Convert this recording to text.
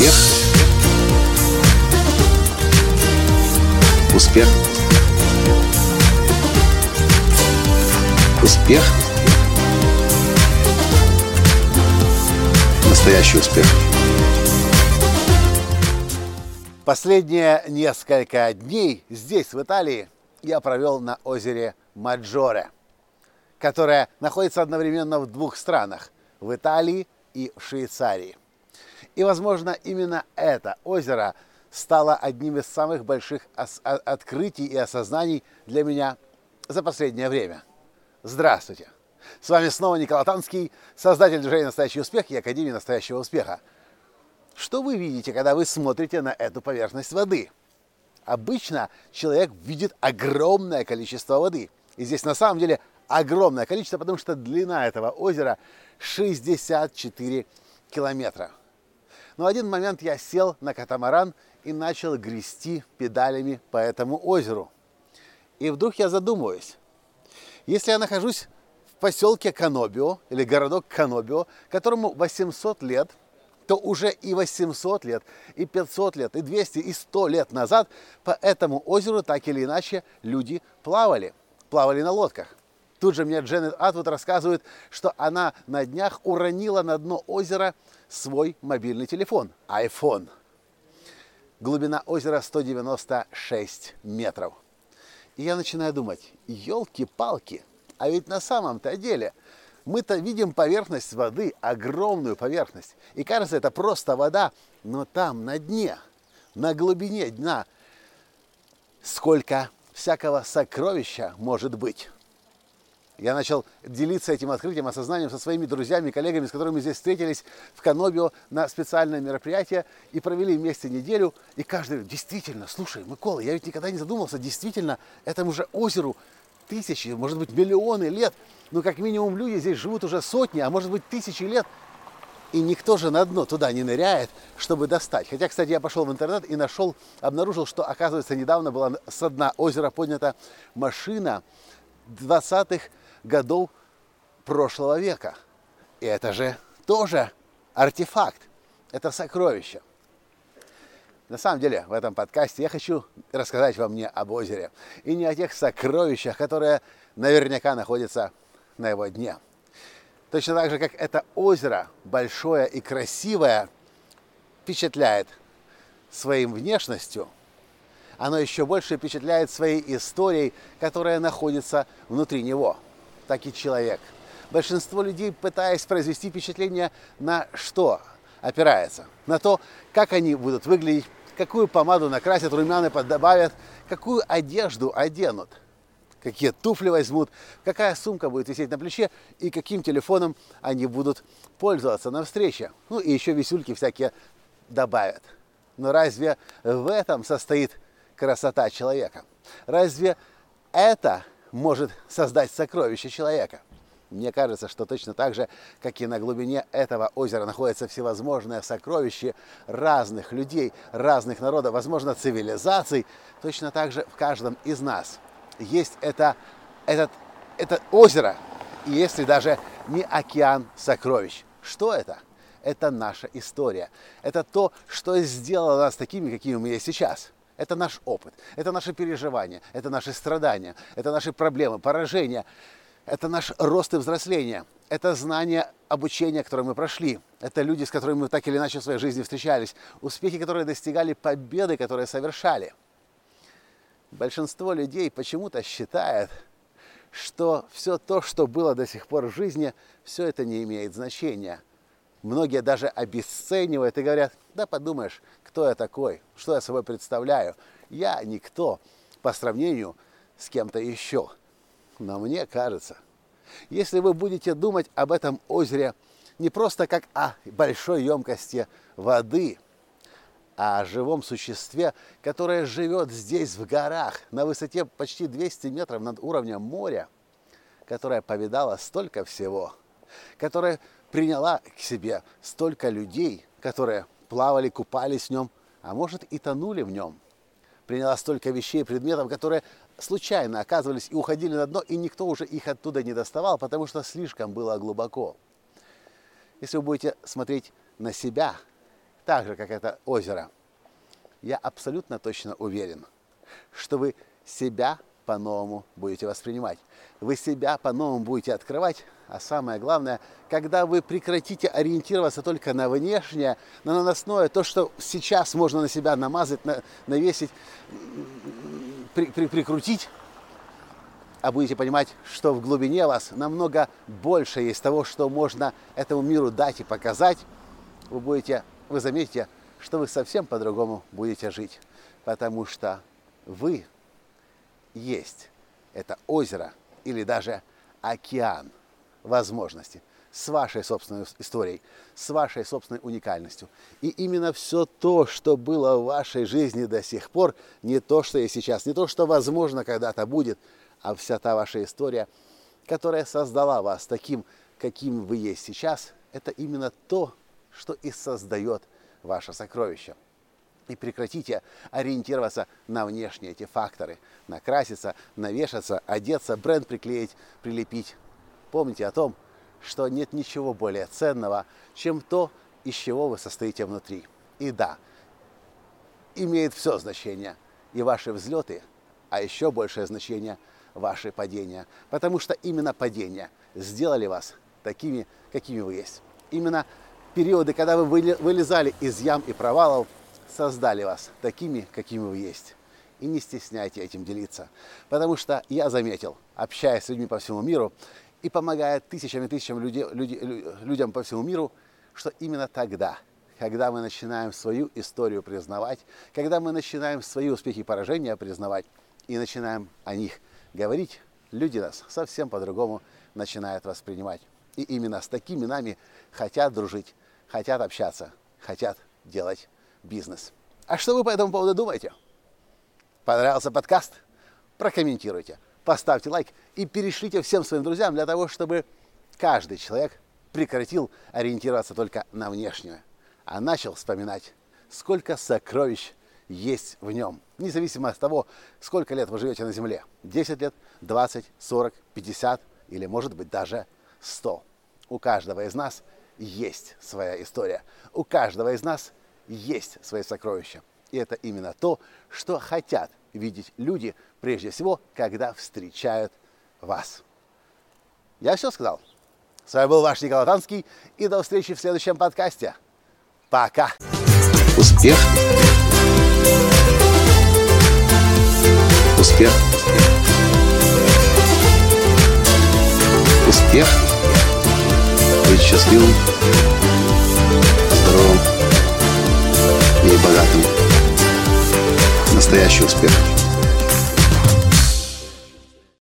Успех. Успех. Успех. Настоящий успех. Последние несколько дней здесь, в Италии, я провел на озере Маджоре, которое находится одновременно в двух странах – в Италии и в Швейцарии. И, возможно, именно это озеро стало одним из самых больших открытий и осознаний для меня за последнее время. Здравствуйте! С вами снова Николай Танский, создатель движения «Настоящий успех» и Академии настоящего успеха. Что вы видите, когда вы смотрите на эту поверхность воды? Обычно человек видит огромное количество воды. И здесь на самом деле огромное количество, потому что длина этого озера 64 километра. Но один момент я сел на катамаран и начал грести педалями по этому озеру. И вдруг я задумываюсь, если я нахожусь в поселке Канобио, или городок Канобио, которому 800 лет, то уже и 800 лет, и 500 лет, и 200, и 100 лет назад по этому озеру так или иначе люди плавали, плавали на лодках. Тут же мне Дженнет Атвуд рассказывает, что она на днях уронила на дно озера свой мобильный телефон, iPhone. Глубина озера 196 метров. И я начинаю думать, елки-палки, а ведь на самом-то деле мы-то видим поверхность воды, огромную поверхность. И кажется, это просто вода, но там, на дне, на глубине дна, сколько всякого сокровища может быть. Я начал делиться этим открытием, осознанием со своими друзьями, коллегами, с которыми здесь встретились в Канобио на специальное мероприятие и провели вместе неделю. И каждый говорит, действительно, слушай, Микола, я ведь никогда не задумался, действительно, этому же озеру тысячи, может быть, миллионы лет. Ну, как минимум, люди здесь живут уже сотни, а может быть, тысячи лет. И никто же на дно туда не ныряет, чтобы достать. Хотя, кстати, я пошел в интернет и нашел, обнаружил, что, оказывается, недавно была с дна озера поднята машина 20-х годов прошлого века. И это же тоже артефакт, это сокровище. На самом деле, в этом подкасте я хочу рассказать вам не об озере и не о тех сокровищах, которые наверняка находятся на его дне. Точно так же, как это озеро, большое и красивое, впечатляет своим внешностью, оно еще больше впечатляет своей историей, которая находится внутри него – так и человек. Большинство людей, пытаясь произвести впечатление на что опирается? На то, как они будут выглядеть, какую помаду накрасят, румяна добавят, какую одежду оденут, какие туфли возьмут, какая сумка будет висеть на плече и каким телефоном они будут пользоваться на встрече. Ну и еще висюльки всякие добавят. Но разве в этом состоит красота человека? Разве это может создать сокровище человека. Мне кажется, что точно так же, как и на глубине этого озера находятся всевозможные сокровища разных людей, разных народов, возможно, цивилизаций, точно так же в каждом из нас есть это, этот, это озеро, и если даже не океан сокровищ. Что это? Это наша история. Это то, что сделало нас такими, какими мы есть сейчас – это наш опыт, это наши переживания, это наши страдания, это наши проблемы, поражения, это наш рост и взросление, это знание обучения, которое мы прошли, это люди, с которыми мы так или иначе в своей жизни встречались, успехи, которые достигали, победы, которые совершали. Большинство людей почему-то считает, что все то, что было до сих пор в жизни, все это не имеет значения. Многие даже обесценивают и говорят, да подумаешь, кто я такой, что я собой представляю. Я никто по сравнению с кем-то еще. Но мне кажется, если вы будете думать об этом озере не просто как о большой емкости воды, а о живом существе, которое живет здесь в горах на высоте почти 200 метров над уровнем моря, которое повидало столько всего, которое приняла к себе столько людей, которые плавали, купались в нем, а может и тонули в нем. Приняла столько вещей, предметов, которые случайно оказывались и уходили на дно, и никто уже их оттуда не доставал, потому что слишком было глубоко. Если вы будете смотреть на себя, так же, как это озеро, я абсолютно точно уверен, что вы себя по-новому будете воспринимать. Вы себя по-новому будете открывать, а самое главное, когда вы прекратите ориентироваться только на внешнее, на наносное, то, что сейчас можно на себя намазать, на, навесить, при, при, прикрутить, а будете понимать, что в глубине вас намного больше есть того, что можно этому миру дать и показать, вы будете, вы заметите, что вы совсем по-другому будете жить, потому что вы есть это озеро или даже океан возможностей с вашей собственной историей, с вашей собственной уникальностью. И именно все то, что было в вашей жизни до сих пор, не то, что есть сейчас, не то, что возможно когда-то будет, а вся та ваша история, которая создала вас таким, каким вы есть сейчас, это именно то, что и создает ваше сокровище и прекратите ориентироваться на внешние эти факторы. Накраситься, навешаться, одеться, бренд приклеить, прилепить. Помните о том, что нет ничего более ценного, чем то, из чего вы состоите внутри. И да, имеет все значение. И ваши взлеты, а еще большее значение ваши падения. Потому что именно падения сделали вас такими, какими вы есть. Именно периоды, когда вы вылезали из ям и провалов, создали вас такими, какими вы есть. И не стесняйте этим делиться. Потому что я заметил, общаясь с людьми по всему миру и помогая тысячам и тысячам людей, люди, людям по всему миру, что именно тогда, когда мы начинаем свою историю признавать, когда мы начинаем свои успехи и поражения признавать и начинаем о них говорить, люди нас совсем по-другому начинают воспринимать. И именно с такими нами хотят дружить, хотят общаться, хотят делать бизнес. А что вы по этому поводу думаете? Понравился подкаст? Прокомментируйте, поставьте лайк и перешлите всем своим друзьям для того, чтобы каждый человек прекратил ориентироваться только на внешнее, а начал вспоминать, сколько сокровищ есть в нем, независимо от того, сколько лет вы живете на Земле. 10 лет, 20, 40, 50 или, может быть, даже 100. У каждого из нас есть своя история. У каждого из нас есть свои сокровища. И это именно то, что хотят видеть люди, прежде всего, когда встречают вас. Я все сказал. С вами был ваш Николай Танский, и до встречи в следующем подкасте. Пока! Успех! Успех! Успех! Быть счастливым, здоровым и богатым. Настоящий успех.